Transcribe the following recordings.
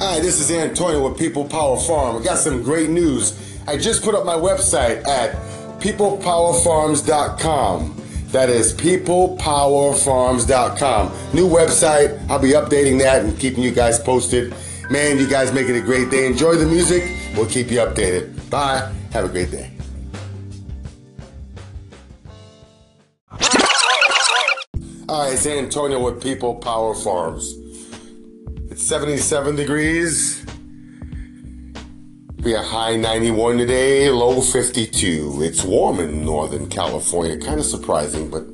this is Antonio with People Power Farm. I got some great news. I just put up my website at peoplepowerfarms.com. That is peoplepowerfarms.com. New website. I'll be updating that and keeping you guys posted. Man, you guys make it a great day. Enjoy the music. We'll keep you updated. Bye. Have a great day. All right, it's Antonio with People Power Farms. It's 77 degrees. Be a high 91 today, low 52. It's warm in Northern California. Kind of surprising, but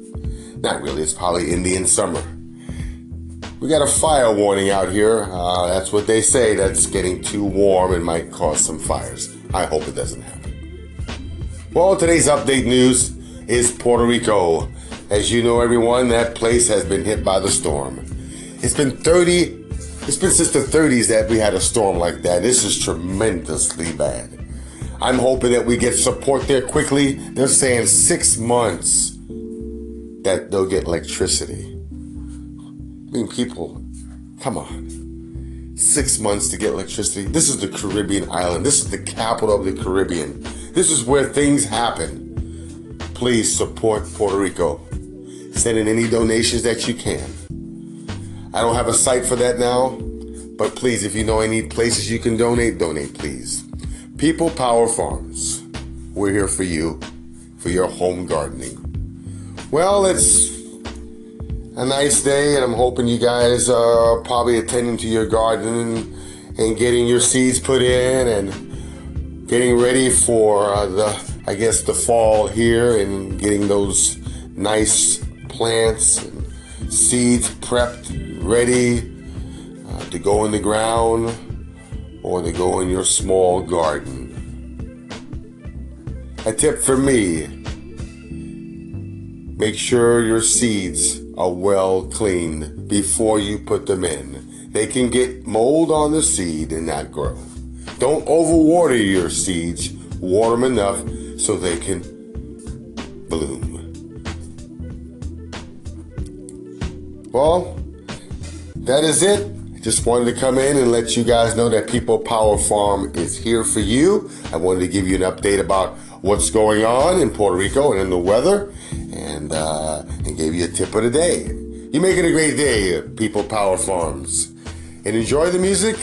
not really. It's probably Indian summer. We got a fire warning out here. Uh, that's what they say. That's getting too warm and might cause some fires. I hope it doesn't happen. Well, today's update news is Puerto Rico. As you know, everyone, that place has been hit by the storm. It's been 30, it's been since the 30s that we had a storm like that. This is tremendously bad. I'm hoping that we get support there quickly. They're saying six months that they'll get electricity. I mean, people, come on. Six months to get electricity. This is the Caribbean island. This is the capital of the Caribbean. This is where things happen. Please support Puerto Rico. Send in any donations that you can. I don't have a site for that now, but please, if you know any places you can donate, donate, please. People Power Farms. We're here for you, for your home gardening. Well, it's a nice day, and I'm hoping you guys are probably attending to your garden and getting your seeds put in and getting ready for uh, the, I guess, the fall here and getting those nice plants and seeds prepped, ready uh, to go in the ground or to go in your small garden. A tip for me make sure your seeds are well cleaned before you put them in. They can get mold on the seed and not grow. Don't overwater your seeds, water them enough so they can bloom. Well, that is it. Just wanted to come in and let you guys know that People Power Farm is here for you. I wanted to give you an update about what's going on in Puerto Rico and in the weather, and uh, and gave you a tip of the day. You make it a great day, People Power Farms, and enjoy the music.